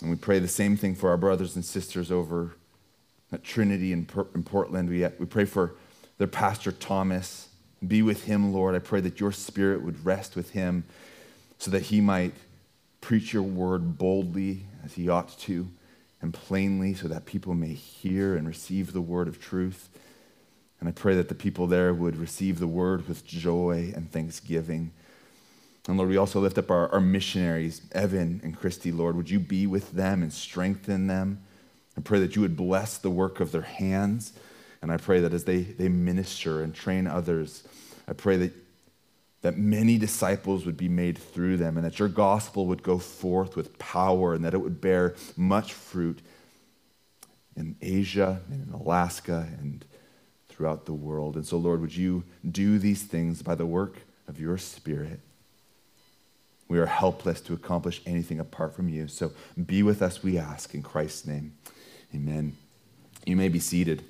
And we pray the same thing for our brothers and sisters over at Trinity in, in Portland. We, we pray for their pastor, Thomas. Be with him, Lord. I pray that your spirit would rest with him so that he might preach your word boldly as he ought to and plainly so that people may hear and receive the word of truth. And I pray that the people there would receive the word with joy and thanksgiving. And Lord, we also lift up our, our missionaries, Evan and Christy, Lord. Would you be with them and strengthen them? I pray that you would bless the work of their hands. And I pray that as they, they minister and train others, I pray that, that many disciples would be made through them and that your gospel would go forth with power and that it would bear much fruit in Asia and in Alaska and throughout the world. And so, Lord, would you do these things by the work of your Spirit? We are helpless to accomplish anything apart from you. So be with us, we ask, in Christ's name. Amen. You may be seated.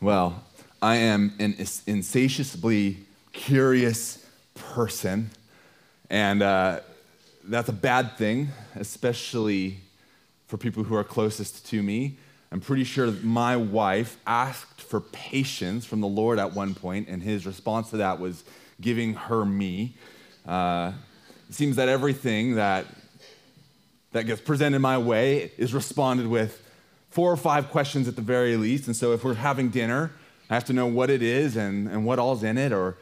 Well, I am an insatiably curious person, and uh, that's a bad thing, especially for people who are closest to me. I'm pretty sure my wife asked for patience from the Lord at one point, and his response to that was giving her me. Uh, it seems that everything that, that gets presented my way is responded with four or five questions at the very least. And so if we're having dinner, I have to know what it is and, and what all's in it, or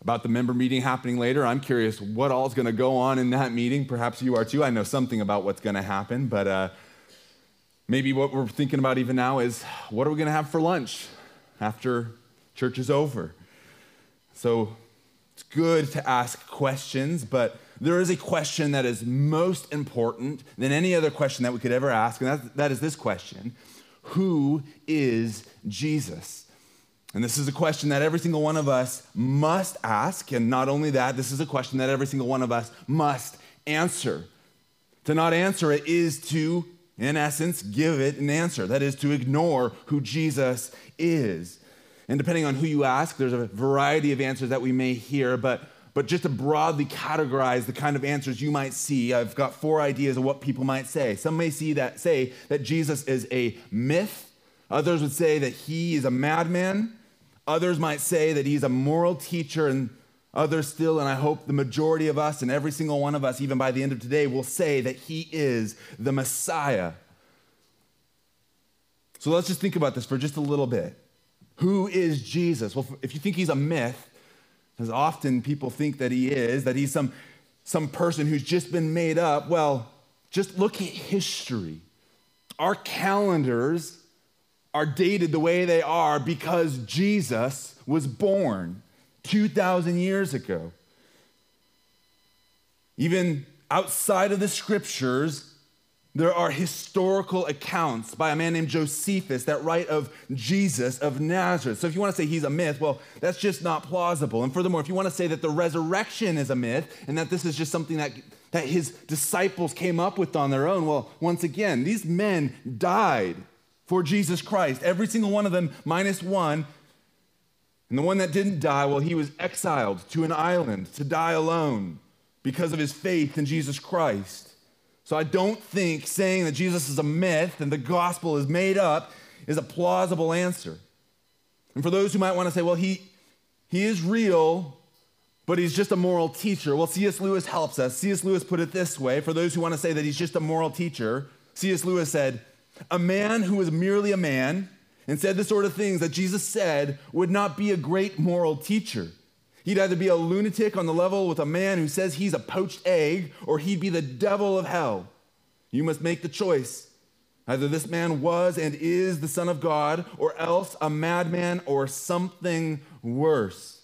about the member meeting happening later. I'm curious what all's going to go on in that meeting. Perhaps you are too. I know something about what's going to happen, but uh, maybe what we're thinking about even now is what are we going to have for lunch after church is over? So it's good to ask questions, but there is a question that is most important than any other question that we could ever ask, and that, that is this question Who is Jesus? And this is a question that every single one of us must ask. And not only that, this is a question that every single one of us must answer. To not answer it is to, in essence, give it an answer. That is to ignore who Jesus is. And depending on who you ask, there's a variety of answers that we may hear, but but just to broadly categorize the kind of answers you might see, I've got four ideas of what people might say. Some may see that say that Jesus is a myth. Others would say that he is a madman. Others might say that he's a moral teacher, and others still, and I hope the majority of us and every single one of us, even by the end of today, will say that he is the Messiah. So let's just think about this for just a little bit. Who is Jesus? Well, if you think he's a myth, as often people think that he is, that he's some, some person who's just been made up, well, just look at history. Our calendars are dated the way they are because Jesus was born 2,000 years ago. Even outside of the scriptures, there are historical accounts by a man named Josephus that write of Jesus of Nazareth. So if you want to say he's a myth, well, that's just not plausible. And furthermore, if you want to say that the resurrection is a myth and that this is just something that, that his disciples came up with on their own, well, once again, these men died for Jesus Christ. Every single one of them, minus one. And the one that didn't die, well, he was exiled to an island to die alone because of his faith in Jesus Christ. So I don't think saying that Jesus is a myth and the gospel is made up is a plausible answer. And for those who might want to say, well, he, he is real, but he's just a moral teacher. Well, C.S. Lewis helps us. C.S. Lewis put it this way for those who want to say that he's just a moral teacher, C.S. Lewis said, a man who is merely a man and said the sort of things that Jesus said would not be a great moral teacher. He'd either be a lunatic on the level with a man who says he's a poached egg, or he'd be the devil of hell. You must make the choice. Either this man was and is the Son of God, or else a madman or something worse.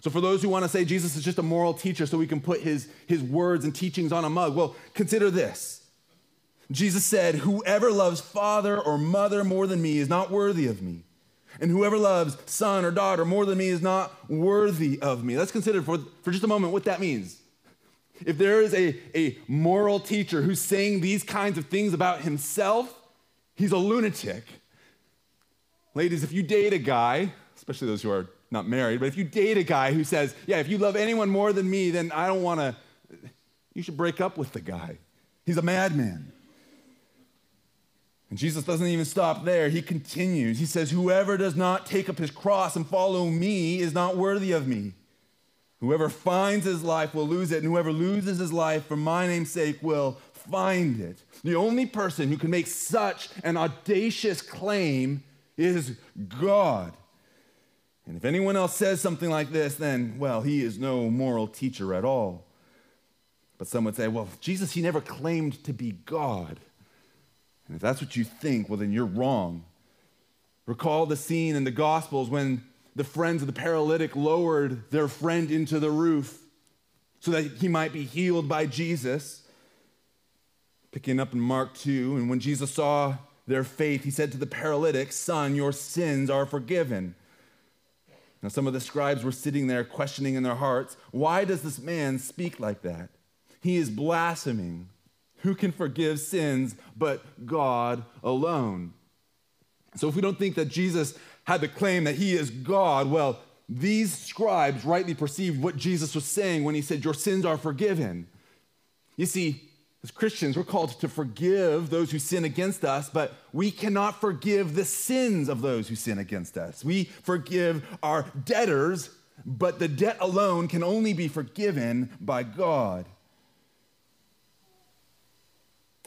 So, for those who want to say Jesus is just a moral teacher so we can put his, his words and teachings on a mug, well, consider this Jesus said, Whoever loves father or mother more than me is not worthy of me. And whoever loves son or daughter more than me is not worthy of me. Let's consider for, for just a moment what that means. If there is a, a moral teacher who's saying these kinds of things about himself, he's a lunatic. Ladies, if you date a guy, especially those who are not married, but if you date a guy who says, Yeah, if you love anyone more than me, then I don't want to, you should break up with the guy. He's a madman. And Jesus doesn't even stop there. He continues. He says, Whoever does not take up his cross and follow me is not worthy of me. Whoever finds his life will lose it, and whoever loses his life for my name's sake will find it. The only person who can make such an audacious claim is God. And if anyone else says something like this, then, well, he is no moral teacher at all. But some would say, well, Jesus, he never claimed to be God. And if that's what you think, well, then you're wrong. Recall the scene in the Gospels when the friends of the paralytic lowered their friend into the roof so that he might be healed by Jesus. Picking up in Mark 2, and when Jesus saw their faith, he said to the paralytic, Son, your sins are forgiven. Now, some of the scribes were sitting there questioning in their hearts, Why does this man speak like that? He is blaspheming. Who can forgive sins but God alone? So, if we don't think that Jesus had the claim that he is God, well, these scribes rightly perceived what Jesus was saying when he said, Your sins are forgiven. You see, as Christians, we're called to forgive those who sin against us, but we cannot forgive the sins of those who sin against us. We forgive our debtors, but the debt alone can only be forgiven by God.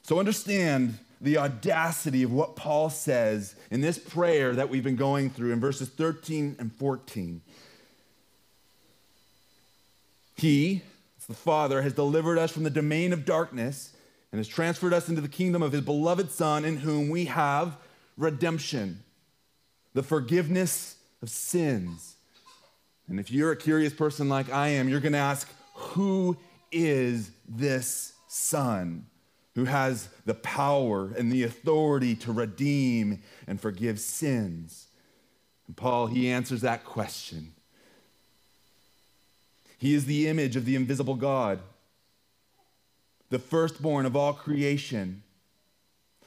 So understand the audacity of what Paul says in this prayer that we've been going through in verses 13 and 14. He, the Father, has delivered us from the domain of darkness and has transferred us into the kingdom of his beloved Son, in whom we have redemption, the forgiveness of sins. And if you're a curious person like I am, you're going to ask, Who is this Son? Who has the power and the authority to redeem and forgive sins? And Paul, he answers that question. He is the image of the invisible God, the firstborn of all creation.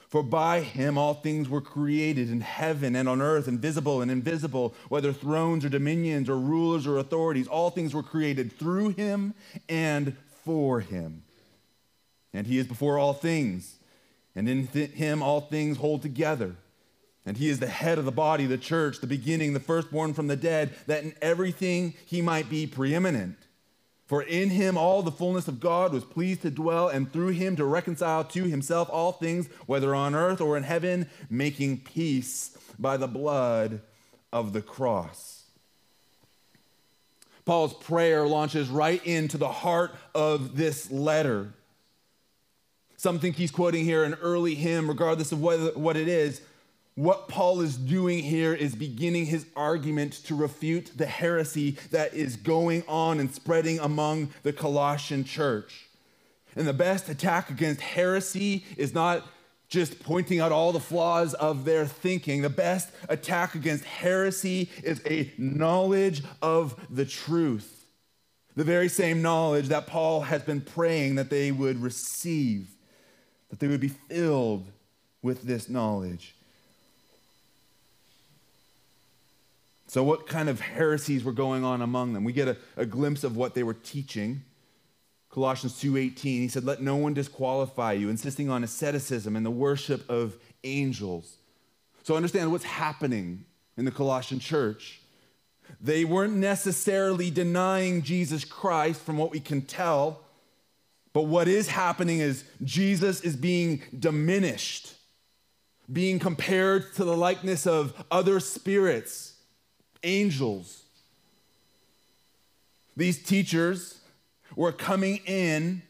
For by him all things were created in heaven and on earth, invisible and invisible, whether thrones or dominions or rulers or authorities, all things were created through him and for him and he is before all things, and in th- him all things hold together. And he is the head of the body, the church, the beginning, the firstborn from the dead, that in everything he might be preeminent. For in him all the fullness of God was pleased to dwell, and through him to reconcile to himself all things, whether on earth or in heaven, making peace by the blood of the cross. Paul's prayer launches right into the heart of this letter. Some think he's quoting here an early hymn, regardless of what, what it is. What Paul is doing here is beginning his argument to refute the heresy that is going on and spreading among the Colossian church. And the best attack against heresy is not just pointing out all the flaws of their thinking. The best attack against heresy is a knowledge of the truth. The very same knowledge that Paul has been praying that they would receive that they would be filled with this knowledge. So, what kind of heresies were going on among them? We get a, a glimpse of what they were teaching. Colossians 2:18, he said, "Let no one disqualify you, insisting on asceticism and the worship of angels." So understand what's happening in the Colossian church. They weren't necessarily denying Jesus Christ from what we can tell. But what is happening is Jesus is being diminished, being compared to the likeness of other spirits, angels. These teachers were coming in,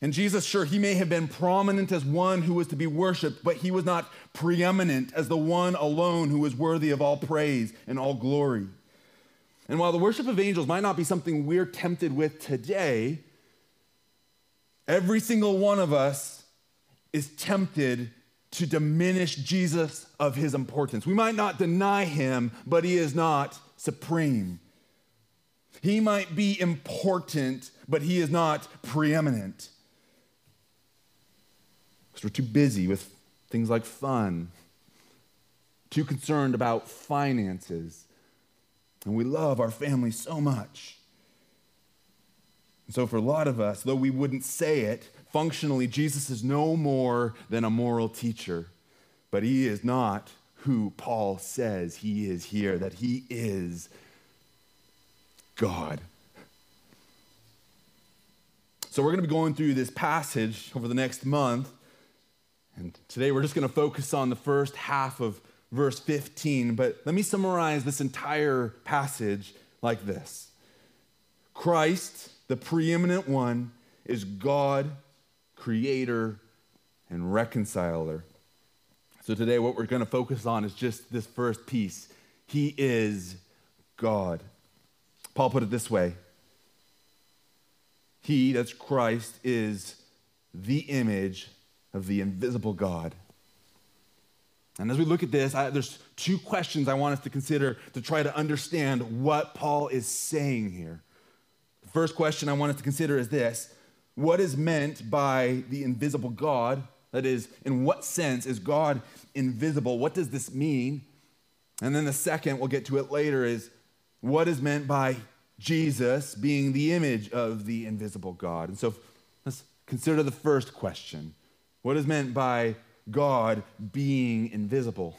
and Jesus, sure, he may have been prominent as one who was to be worshiped, but he was not preeminent as the one alone who was worthy of all praise and all glory. And while the worship of angels might not be something we're tempted with today, Every single one of us is tempted to diminish Jesus of his importance. We might not deny him, but he is not supreme. He might be important, but he is not preeminent. Because we're too busy with things like fun, too concerned about finances, And we love our family so much. So, for a lot of us, though we wouldn't say it, functionally, Jesus is no more than a moral teacher. But he is not who Paul says he is here, that he is God. So, we're going to be going through this passage over the next month. And today we're just going to focus on the first half of verse 15. But let me summarize this entire passage like this Christ, the preeminent one, is God, creator, and reconciler. So today, what we're going to focus on is just this first piece He is God. Paul put it this way He, that's Christ, is the image of the invisible God. And as we look at this, I, there's two questions I want us to consider to try to understand what Paul is saying here. First question I want us to consider is this What is meant by the invisible God? That is, in what sense is God invisible? What does this mean? And then the second, we'll get to it later, is what is meant by Jesus being the image of the invisible God? And so let's consider the first question What is meant by God being invisible?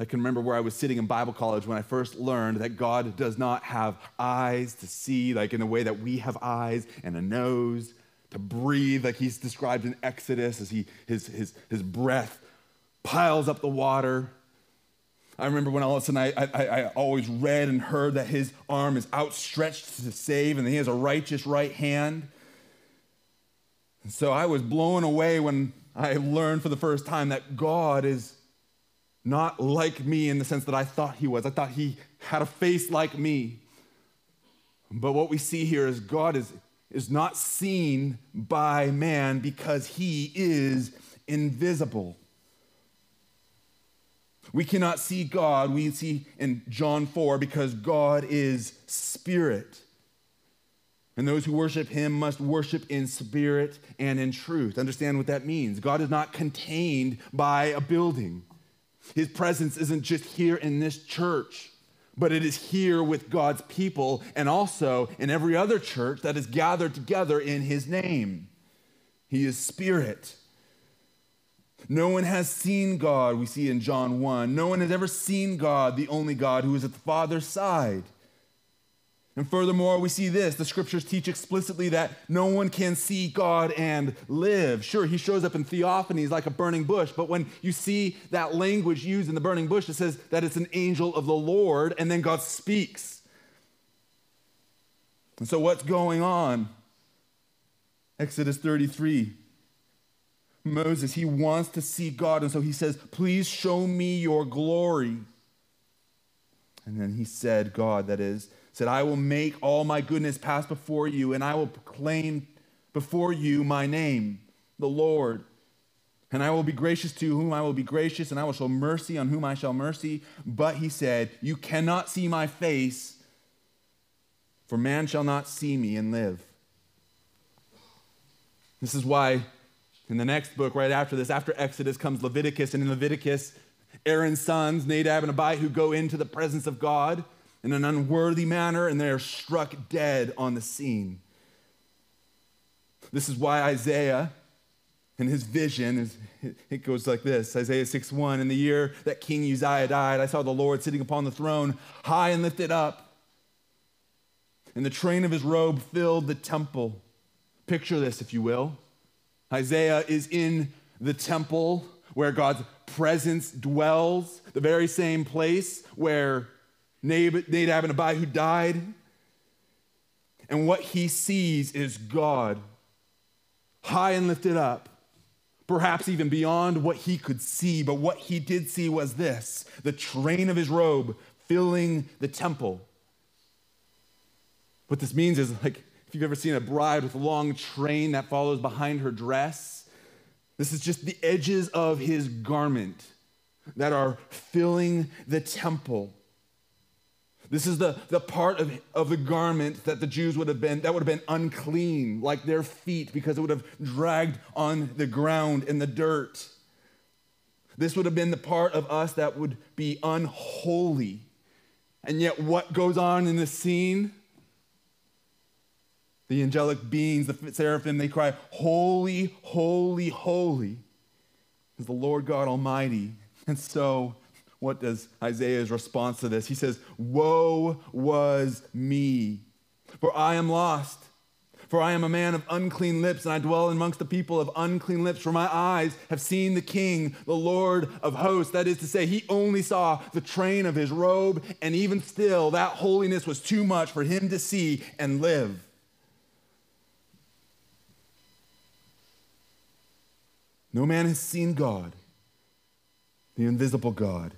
I can remember where I was sitting in Bible college when I first learned that God does not have eyes to see, like in the way that we have eyes and a nose to breathe, like he's described in Exodus as he, his, his, his breath piles up the water. I remember when all of a sudden I, I, I always read and heard that his arm is outstretched to save and he has a righteous right hand. And so I was blown away when I learned for the first time that God is not like me in the sense that I thought he was. I thought he had a face like me. But what we see here is God is, is not seen by man because he is invisible. We cannot see God, we see in John 4, because God is spirit. And those who worship him must worship in spirit and in truth. Understand what that means. God is not contained by a building. His presence isn't just here in this church, but it is here with God's people and also in every other church that is gathered together in his name. He is spirit. No one has seen God, we see in John 1. No one has ever seen God, the only God who is at the Father's side. And furthermore, we see this the scriptures teach explicitly that no one can see God and live. Sure, he shows up in theophanies like a burning bush, but when you see that language used in the burning bush, it says that it's an angel of the Lord, and then God speaks. And so, what's going on? Exodus 33. Moses, he wants to see God, and so he says, Please show me your glory. And then he said, God, that is, said, I will make all my goodness pass before you, and I will proclaim before you my name, the Lord. And I will be gracious to whom I will be gracious, and I will show mercy on whom I shall mercy. But he said, You cannot see my face, for man shall not see me and live. This is why in the next book, right after this, after Exodus, comes Leviticus, and in Leviticus, Aaron's sons, Nadab and Abihu, go into the presence of God in an unworthy manner, and they are struck dead on the scene. This is why Isaiah, in his vision, is, it goes like this Isaiah 6 1 In the year that King Uzziah died, I saw the Lord sitting upon the throne, high and lifted up, and the train of his robe filled the temple. Picture this, if you will. Isaiah is in the temple where God's presence dwells, the very same place where Nadab and Abihu died. And what he sees is God high and lifted up, perhaps even beyond what he could see. But what he did see was this the train of his robe filling the temple. What this means is like if you've ever seen a bride with a long train that follows behind her dress, this is just the edges of his garment that are filling the temple. This is the, the part of, of the garment that the Jews would have been, that would have been unclean, like their feet, because it would have dragged on the ground in the dirt. This would have been the part of us that would be unholy. And yet, what goes on in this scene? The angelic beings, the seraphim, they cry, Holy, holy, holy is the Lord God Almighty. And so, what does Isaiah's response to this? He says, Woe was me, for I am lost. For I am a man of unclean lips, and I dwell amongst the people of unclean lips. For my eyes have seen the King, the Lord of hosts. That is to say, he only saw the train of his robe, and even still, that holiness was too much for him to see and live. No man has seen God, the invisible God.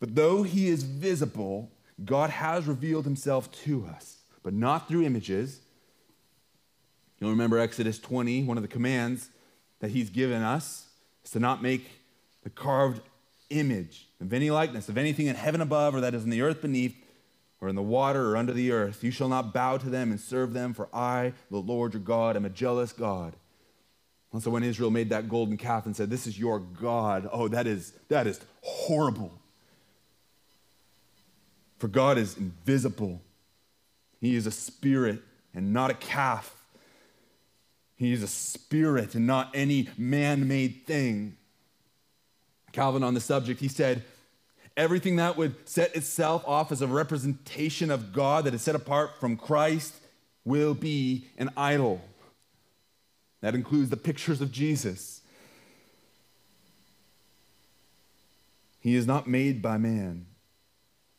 But though he is visible, God has revealed himself to us, but not through images. You'll remember Exodus 20, one of the commands that he's given us is to not make the carved image of any likeness, of anything in heaven above or that is in the earth beneath or in the water or under the earth. You shall not bow to them and serve them, for I, the Lord your God, am a jealous God. And so when Israel made that golden calf and said, This is your God, oh, that is, that is horrible. For God is invisible. He is a spirit and not a calf. He is a spirit and not any man made thing. Calvin, on the subject, he said, Everything that would set itself off as a representation of God that is set apart from Christ will be an idol. That includes the pictures of Jesus. He is not made by man,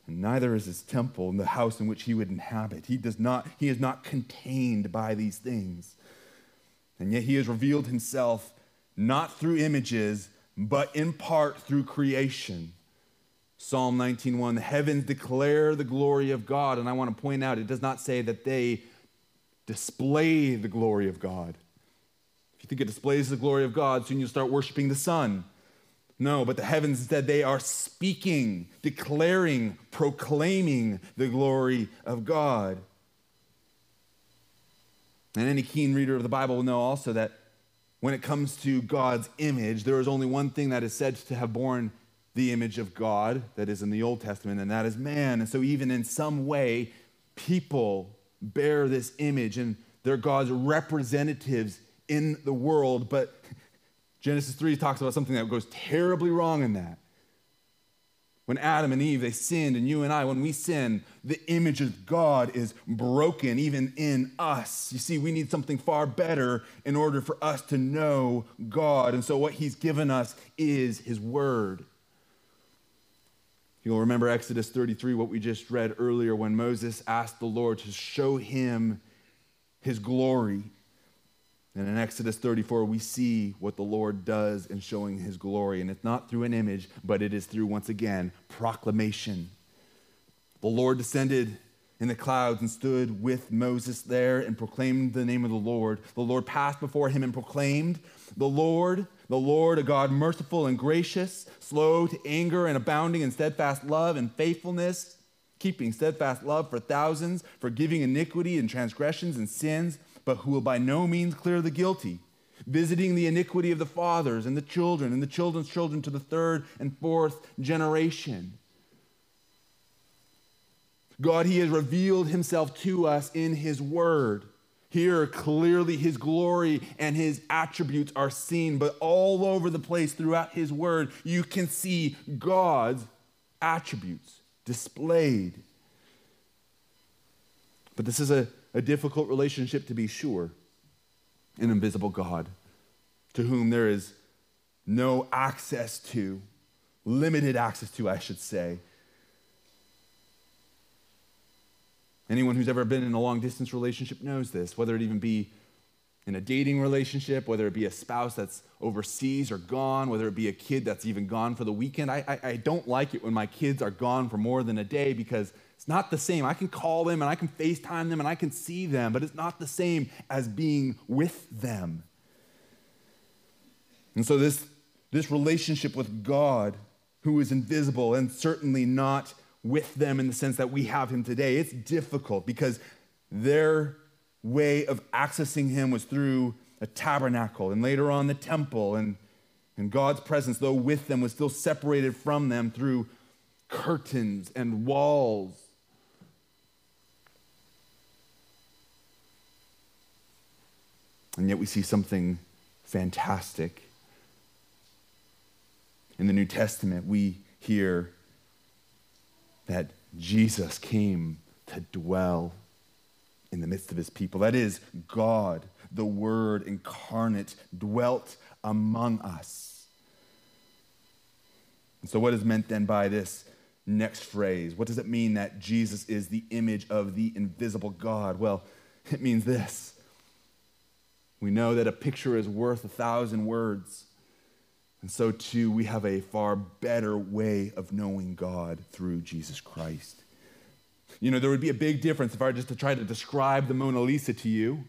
and neither is his temple and the house in which he would inhabit. He does not, he is not contained by these things. And yet he has revealed himself not through images, but in part through creation. Psalm 19:1 The heavens declare the glory of God, and I want to point out it does not say that they display the glory of God. If you think it displays the glory of God, soon you'll start worshiping the sun. No, but the heavens instead, they are speaking, declaring, proclaiming the glory of God. And any keen reader of the Bible will know also that when it comes to God's image, there is only one thing that is said to have borne the image of God that is in the Old Testament, and that is man. And so, even in some way, people bear this image and they're God's representatives in the world, but Genesis 3 talks about something that goes terribly wrong in that. When Adam and Eve, they sinned, and you and I, when we sin, the image of God is broken even in us. You see, we need something far better in order for us to know God. And so, what He's given us is His Word. You'll remember Exodus 33, what we just read earlier, when Moses asked the Lord to show him His glory. And in Exodus 34, we see what the Lord does in showing his glory. And it's not through an image, but it is through, once again, proclamation. The Lord descended in the clouds and stood with Moses there and proclaimed the name of the Lord. The Lord passed before him and proclaimed, The Lord, the Lord, a God merciful and gracious, slow to anger and abounding in steadfast love and faithfulness, keeping steadfast love for thousands, forgiving iniquity and transgressions and sins but who will by no means clear the guilty, visiting the iniquity of the fathers and the children and the children's children to the third and fourth generation. God, He has revealed Himself to us in His Word. Here, clearly, His glory and His attributes are seen, but all over the place throughout His Word, you can see God's attributes displayed. But this is a a difficult relationship to be sure, an invisible God to whom there is no access to, limited access to, I should say. Anyone who's ever been in a long distance relationship knows this, whether it even be in a dating relationship, whether it be a spouse that's overseas or gone, whether it be a kid that's even gone for the weekend. I, I, I don't like it when my kids are gone for more than a day because it's not the same. I can call them and I can FaceTime them and I can see them, but it's not the same as being with them. And so, this, this relationship with God, who is invisible and certainly not with them in the sense that we have him today, it's difficult because their way of accessing him was through a tabernacle and later on the temple and, and God's presence, though with them, was still separated from them through curtains and walls. And yet we see something fantastic. In the New Testament, we hear that Jesus came to dwell in the midst of his people. That is, God, the Word incarnate, dwelt among us. And so, what is meant then by this next phrase? What does it mean that Jesus is the image of the invisible God? Well, it means this. We know that a picture is worth a thousand words. And so, too, we have a far better way of knowing God through Jesus Christ. You know, there would be a big difference if I were just to try to describe the Mona Lisa to you.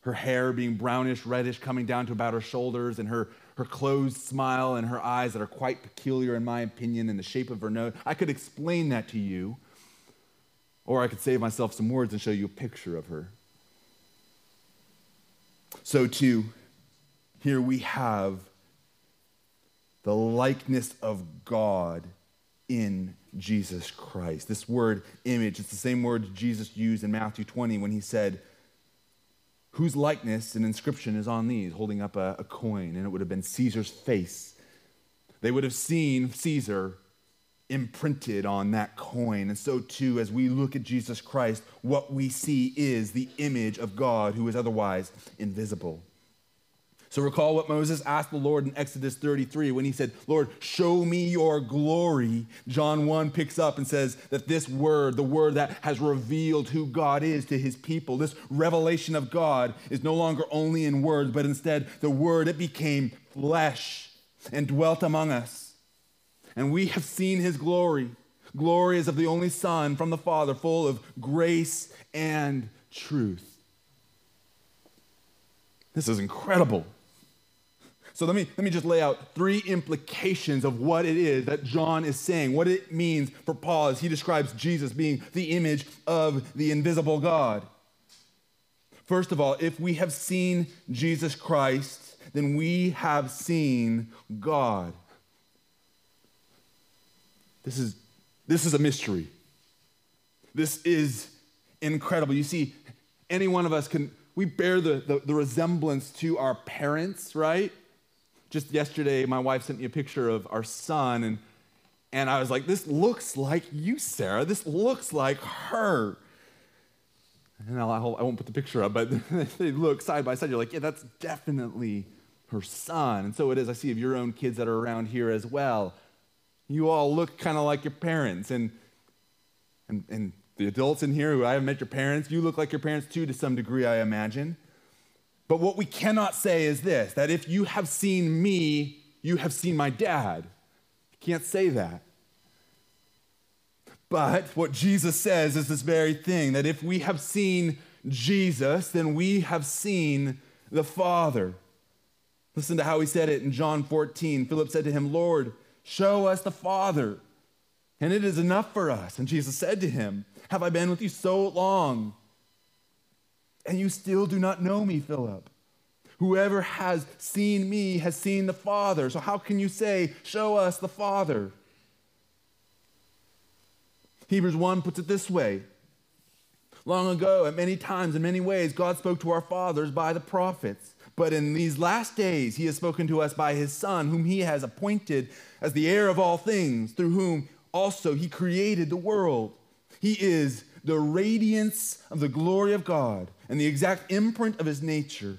Her hair being brownish, reddish, coming down to about her shoulders, and her, her closed smile and her eyes that are quite peculiar, in my opinion, and the shape of her nose. I could explain that to you, or I could save myself some words and show you a picture of her. So, too, here we have the likeness of God in Jesus Christ. This word image, it's the same word Jesus used in Matthew 20 when he said, Whose likeness and inscription is on these? Holding up a, a coin, and it would have been Caesar's face. They would have seen Caesar imprinted on that coin. And so, too, as we look at Jesus Christ, what we see is the image of God who is otherwise invisible. So recall what Moses asked the Lord in Exodus 33 when he said, Lord, show me your glory. John 1 picks up and says that this word, the word that has revealed who God is to his people, this revelation of God is no longer only in words, but instead the word, it became flesh and dwelt among us. And we have seen his glory. Glory is of the only Son from the Father, full of grace and truth. This is incredible. So let me, let me just lay out three implications of what it is that John is saying, what it means for Paul as he describes Jesus being the image of the invisible God. First of all, if we have seen Jesus Christ, then we have seen God. This is, this is a mystery. This is incredible. You see, any one of us can, we bear the, the, the resemblance to our parents, right? just yesterday, my wife sent me a picture of our son, and, and I was like, This looks like you, Sarah. This looks like her. And I'll, I won't put the picture up, but they look side by side. You're like, Yeah, that's definitely her son. And so it is. I see of your own kids that are around here as well. You all look kind of like your parents. And, and, and the adults in here who I haven't met your parents, you look like your parents too, to some degree, I imagine. But what we cannot say is this that if you have seen me, you have seen my dad. You can't say that. But what Jesus says is this very thing that if we have seen Jesus, then we have seen the Father. Listen to how he said it in John 14. Philip said to him, Lord, show us the Father, and it is enough for us. And Jesus said to him, Have I been with you so long? and you still do not know me, Philip. Whoever has seen me has seen the Father. So how can you say, Show us the Father? Hebrews 1 puts it this way Long ago, at many times, in many ways, God spoke to our fathers by the prophets. But in these last days, he has spoken to us by his Son, whom he has appointed as the heir of all things, through whom also he created the world. He is the radiance of the glory of God and the exact imprint of his nature.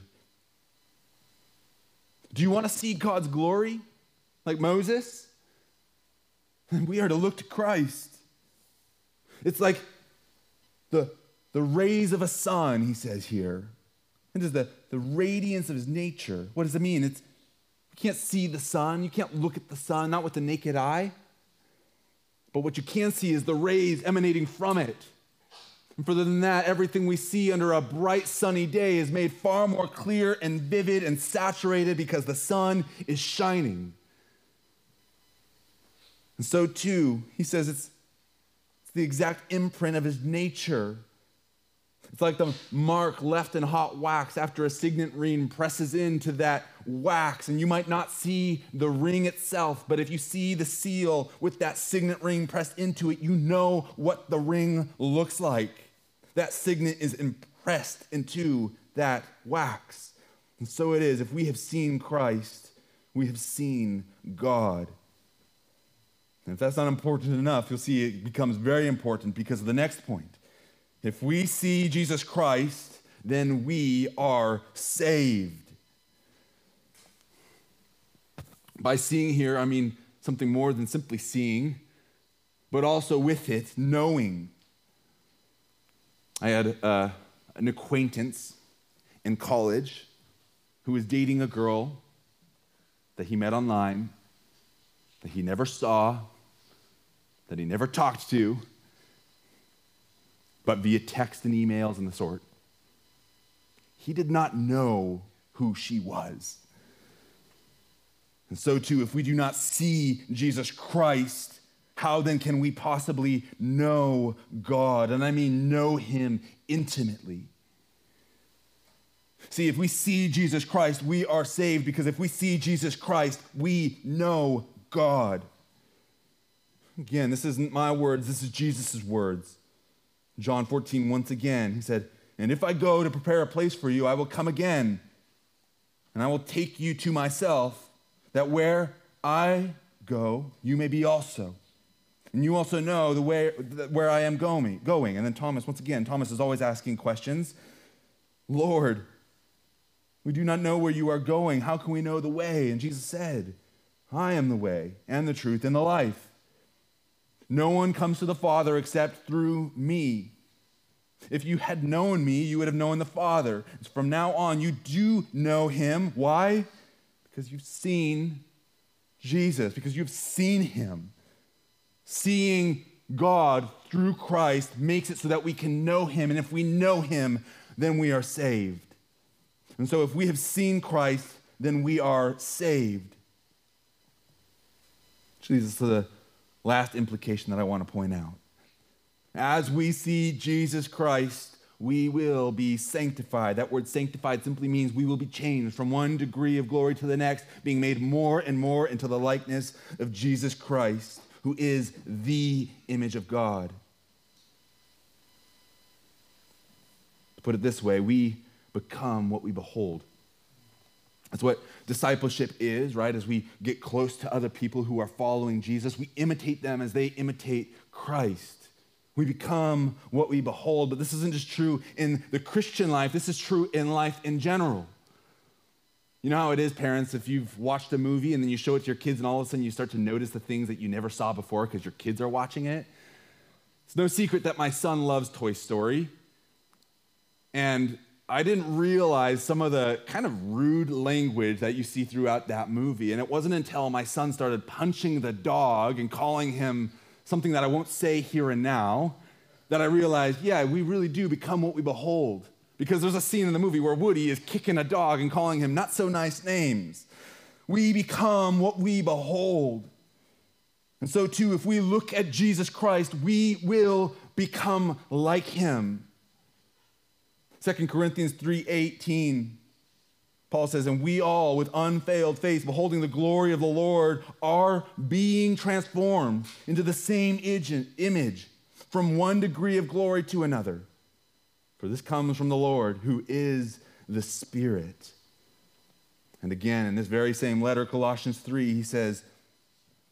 Do you want to see God's glory like Moses? Then we are to look to Christ. It's like the, the rays of a sun, he says here. It is the, the radiance of his nature. What does it mean? It's you can't see the sun, you can't look at the sun, not with the naked eye. But what you can see is the rays emanating from it. And further than that, everything we see under a bright sunny day is made far more clear and vivid and saturated because the sun is shining. And so, too, he says it's, it's the exact imprint of his nature. It's like the mark left in hot wax after a signet ring presses into that wax. And you might not see the ring itself, but if you see the seal with that signet ring pressed into it, you know what the ring looks like. That signet is impressed into that wax. And so it is. If we have seen Christ, we have seen God. And if that's not important enough, you'll see it becomes very important because of the next point. If we see Jesus Christ, then we are saved. By seeing here, I mean something more than simply seeing, but also with it, knowing. I had uh, an acquaintance in college who was dating a girl that he met online, that he never saw, that he never talked to but via text and emails and the sort. He did not know who she was. And so, too, if we do not see Jesus Christ, how then can we possibly know God? And I mean, know Him intimately. See, if we see Jesus Christ, we are saved because if we see Jesus Christ, we know God. Again, this isn't my words, this is Jesus' words. John 14, once again, he said, And if I go to prepare a place for you, I will come again, and I will take you to myself, that where I go, you may be also. And you also know the way where I am going. Going. And then Thomas, once again, Thomas is always asking questions. Lord, we do not know where you are going. How can we know the way? And Jesus said, I am the way and the truth and the life. No one comes to the Father except through me. If you had known me, you would have known the Father. From now on, you do know him. Why? Because you've seen Jesus, because you've seen him. Seeing God through Christ makes it so that we can know him. And if we know him, then we are saved. And so if we have seen Christ, then we are saved. Which leads the last implication that I want to point out. As we see Jesus Christ, we will be sanctified. That word sanctified simply means we will be changed from one degree of glory to the next, being made more and more into the likeness of Jesus Christ, who is the image of God. To put it this way, we become what we behold. That's what discipleship is, right? As we get close to other people who are following Jesus, we imitate them as they imitate Christ. We become what we behold. But this isn't just true in the Christian life, this is true in life in general. You know how it is, parents, if you've watched a movie and then you show it to your kids, and all of a sudden you start to notice the things that you never saw before because your kids are watching it? It's no secret that my son loves Toy Story. And I didn't realize some of the kind of rude language that you see throughout that movie. And it wasn't until my son started punching the dog and calling him something that I won't say here and now that I realized, yeah, we really do become what we behold. Because there's a scene in the movie where Woody is kicking a dog and calling him not so nice names. We become what we behold. And so, too, if we look at Jesus Christ, we will become like him. 2 Corinthians 3:18 Paul says, "And we all with unveiled face beholding the glory of the Lord are being transformed into the same image from one degree of glory to another. For this comes from the Lord who is the Spirit." And again, in this very same letter, Colossians 3, he says,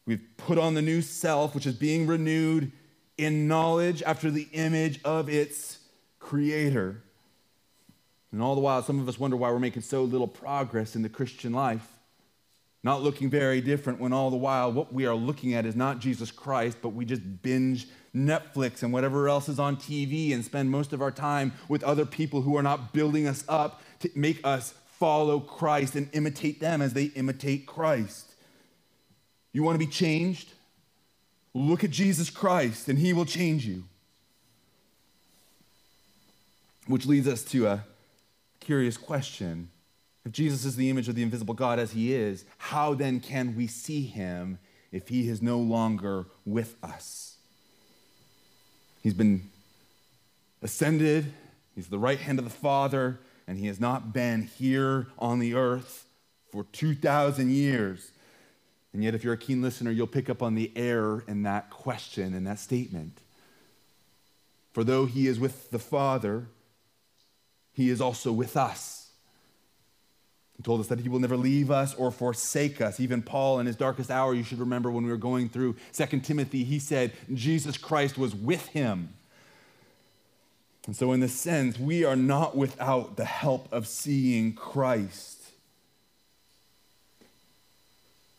We've put on the new self, which is being renewed in knowledge after the image of its creator. And all the while, some of us wonder why we're making so little progress in the Christian life. Not looking very different when all the while what we are looking at is not Jesus Christ, but we just binge Netflix and whatever else is on TV and spend most of our time with other people who are not building us up to make us follow Christ and imitate them as they imitate Christ. You want to be changed? Look at Jesus Christ and he will change you. Which leads us to a curious question. If Jesus is the image of the invisible God as he is, how then can we see him if he is no longer with us? He's been ascended, He's the right hand of the Father, and he has not been here on the earth for 2,000 years. And yet, if you're a keen listener, you'll pick up on the error in that question and that statement. For though he is with the Father, he is also with us. He told us that he will never leave us or forsake us. Even Paul, in his darkest hour, you should remember when we were going through 2 Timothy, he said Jesus Christ was with him. And so, in this sense, we are not without the help of seeing Christ.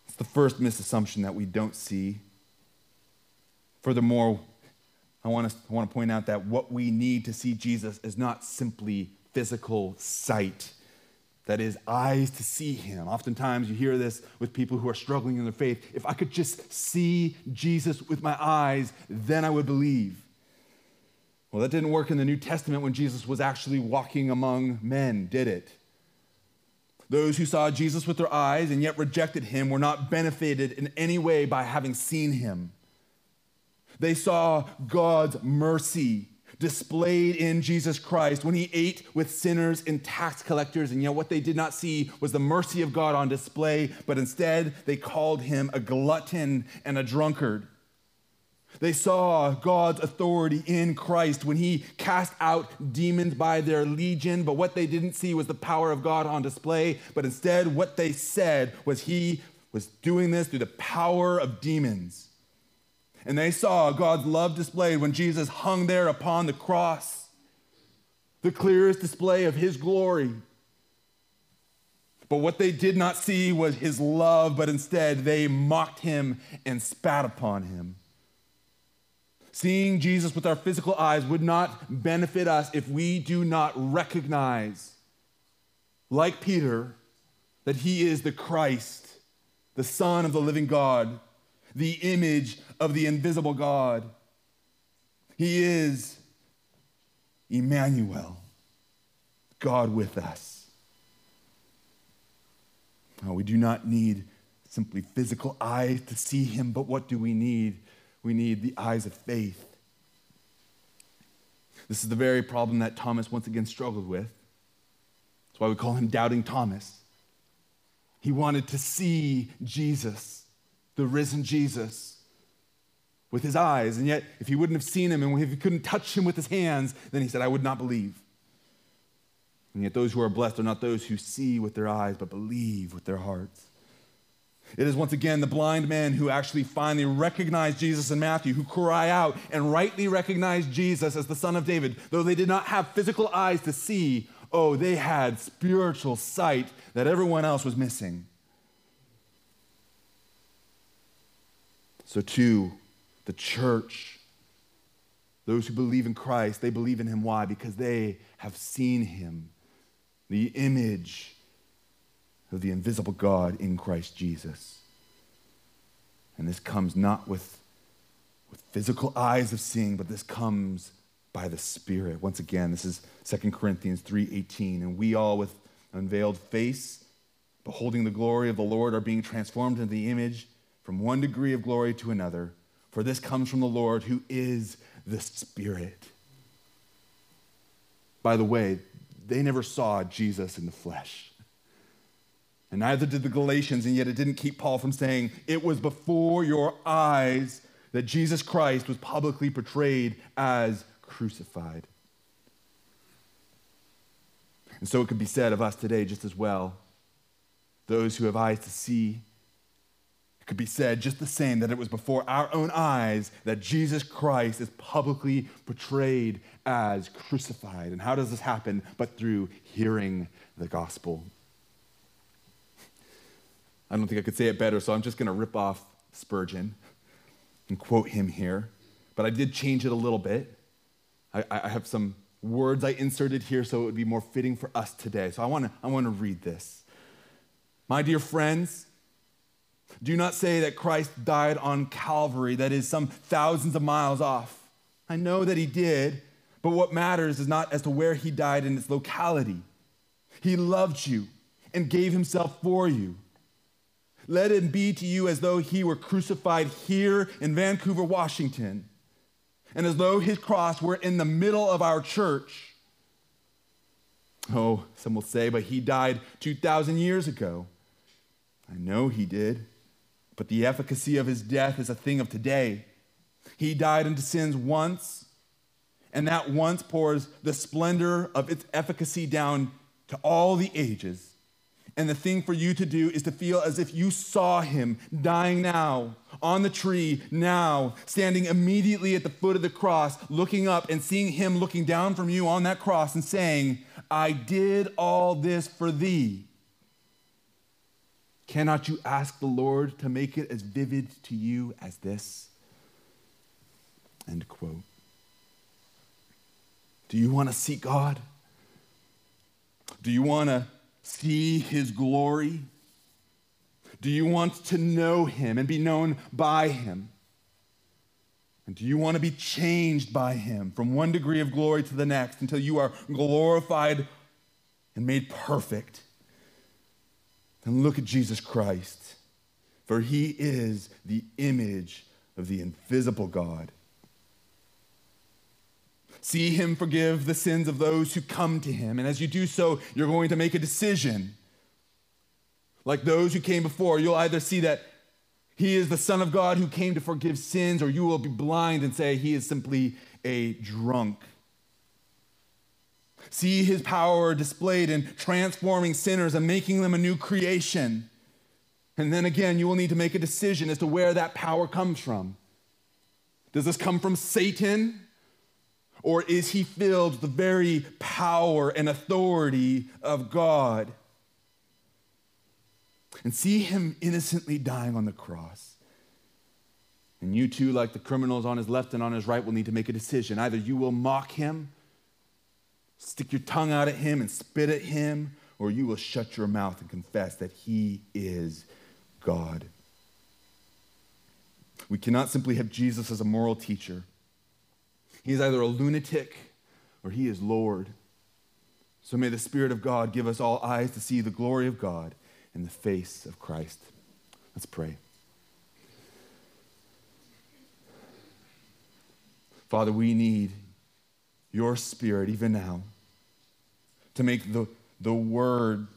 It's the first misassumption that we don't see. Furthermore, I want, to, I want to point out that what we need to see Jesus is not simply physical sight, that is, eyes to see him. Oftentimes you hear this with people who are struggling in their faith. If I could just see Jesus with my eyes, then I would believe. Well, that didn't work in the New Testament when Jesus was actually walking among men, did it? Those who saw Jesus with their eyes and yet rejected him were not benefited in any way by having seen him. They saw God's mercy displayed in Jesus Christ when he ate with sinners and tax collectors, and yet what they did not see was the mercy of God on display, but instead they called him a glutton and a drunkard. They saw God's authority in Christ when he cast out demons by their legion, but what they didn't see was the power of God on display. But instead, what they said was he was doing this through the power of demons. And they saw God's love displayed when Jesus hung there upon the cross, the clearest display of his glory. But what they did not see was his love, but instead they mocked him and spat upon him. Seeing Jesus with our physical eyes would not benefit us if we do not recognize, like Peter, that he is the Christ, the Son of the living God, the image of the invisible God. He is Emmanuel, God with us. Now, we do not need simply physical eyes to see him, but what do we need? We need the eyes of faith. This is the very problem that Thomas once again struggled with. That's why we call him Doubting Thomas. He wanted to see Jesus, the risen Jesus, with his eyes. And yet, if he wouldn't have seen him and if he couldn't touch him with his hands, then he said, I would not believe. And yet, those who are blessed are not those who see with their eyes, but believe with their hearts. It is once again the blind men who actually finally recognize Jesus in Matthew, who cry out and rightly recognize Jesus as the Son of David. Though they did not have physical eyes to see, oh, they had spiritual sight that everyone else was missing. So, too, the church, those who believe in Christ, they believe in him. Why? Because they have seen him, the image of the invisible God in Christ Jesus. And this comes not with, with physical eyes of seeing, but this comes by the Spirit. Once again, this is 2 Corinthians 3:18. And we all with unveiled face, beholding the glory of the Lord, are being transformed into the image from one degree of glory to another. For this comes from the Lord who is the Spirit. By the way, they never saw Jesus in the flesh. And neither did the Galatians, and yet it didn't keep Paul from saying, It was before your eyes that Jesus Christ was publicly portrayed as crucified. And so it could be said of us today just as well. Those who have eyes to see, could be said just the same that it was before our own eyes that Jesus Christ is publicly portrayed as crucified. And how does this happen? But through hearing the gospel. I don't think I could say it better, so I'm just going to rip off Spurgeon and quote him here. But I did change it a little bit. I, I have some words I inserted here so it would be more fitting for us today. So I want to I want to read this. My dear friends, do not say that Christ died on Calvary, that is some thousands of miles off. I know that he did, but what matters is not as to where he died in its locality. He loved you and gave himself for you. Let it be to you as though he were crucified here in Vancouver, Washington, and as though his cross were in the middle of our church. Oh, some will say, but he died 2,000 years ago. I know he did, but the efficacy of his death is a thing of today. He died into sins once, and that once pours the splendor of its efficacy down to all the ages. And the thing for you to do is to feel as if you saw him dying now, on the tree now, standing immediately at the foot of the cross, looking up and seeing him looking down from you on that cross and saying, I did all this for thee. Cannot you ask the Lord to make it as vivid to you as this? End quote. Do you want to see God? Do you want to see his glory? Do you want to know him and be known by him? And do you want to be changed by him from one degree of glory to the next until you are glorified and made perfect? Then look at Jesus Christ, for he is the image of the invisible God. See him forgive the sins of those who come to him. And as you do so, you're going to make a decision. Like those who came before, you'll either see that he is the Son of God who came to forgive sins, or you will be blind and say he is simply a drunk. See his power displayed in transforming sinners and making them a new creation. And then again, you will need to make a decision as to where that power comes from. Does this come from Satan? Or is he filled with the very power and authority of God? And see him innocently dying on the cross. And you too, like the criminals on his left and on his right, will need to make a decision. Either you will mock him, stick your tongue out at him and spit at him, or you will shut your mouth and confess that he is God. We cannot simply have Jesus as a moral teacher. He is either a lunatic or he is Lord. So may the Spirit of God give us all eyes to see the glory of God in the face of Christ. Let's pray. Father, we need your Spirit even now to make the, the Word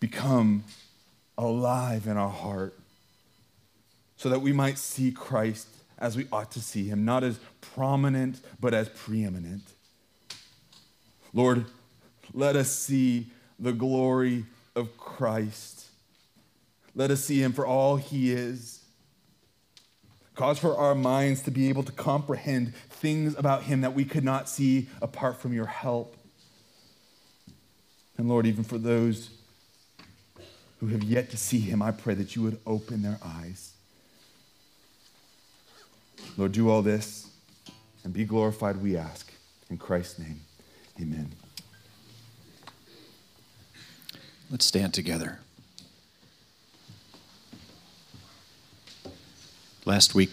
become alive in our heart so that we might see Christ as we ought to see him, not as prominent, but as preeminent. Lord, let us see the glory of Christ. Let us see him for all he is. Cause for our minds to be able to comprehend things about him that we could not see apart from your help. And Lord, even for those who have yet to see him, I pray that you would open their eyes. Lord, do all this and be glorified, we ask. In Christ's name, amen. Let's stand together. Last week,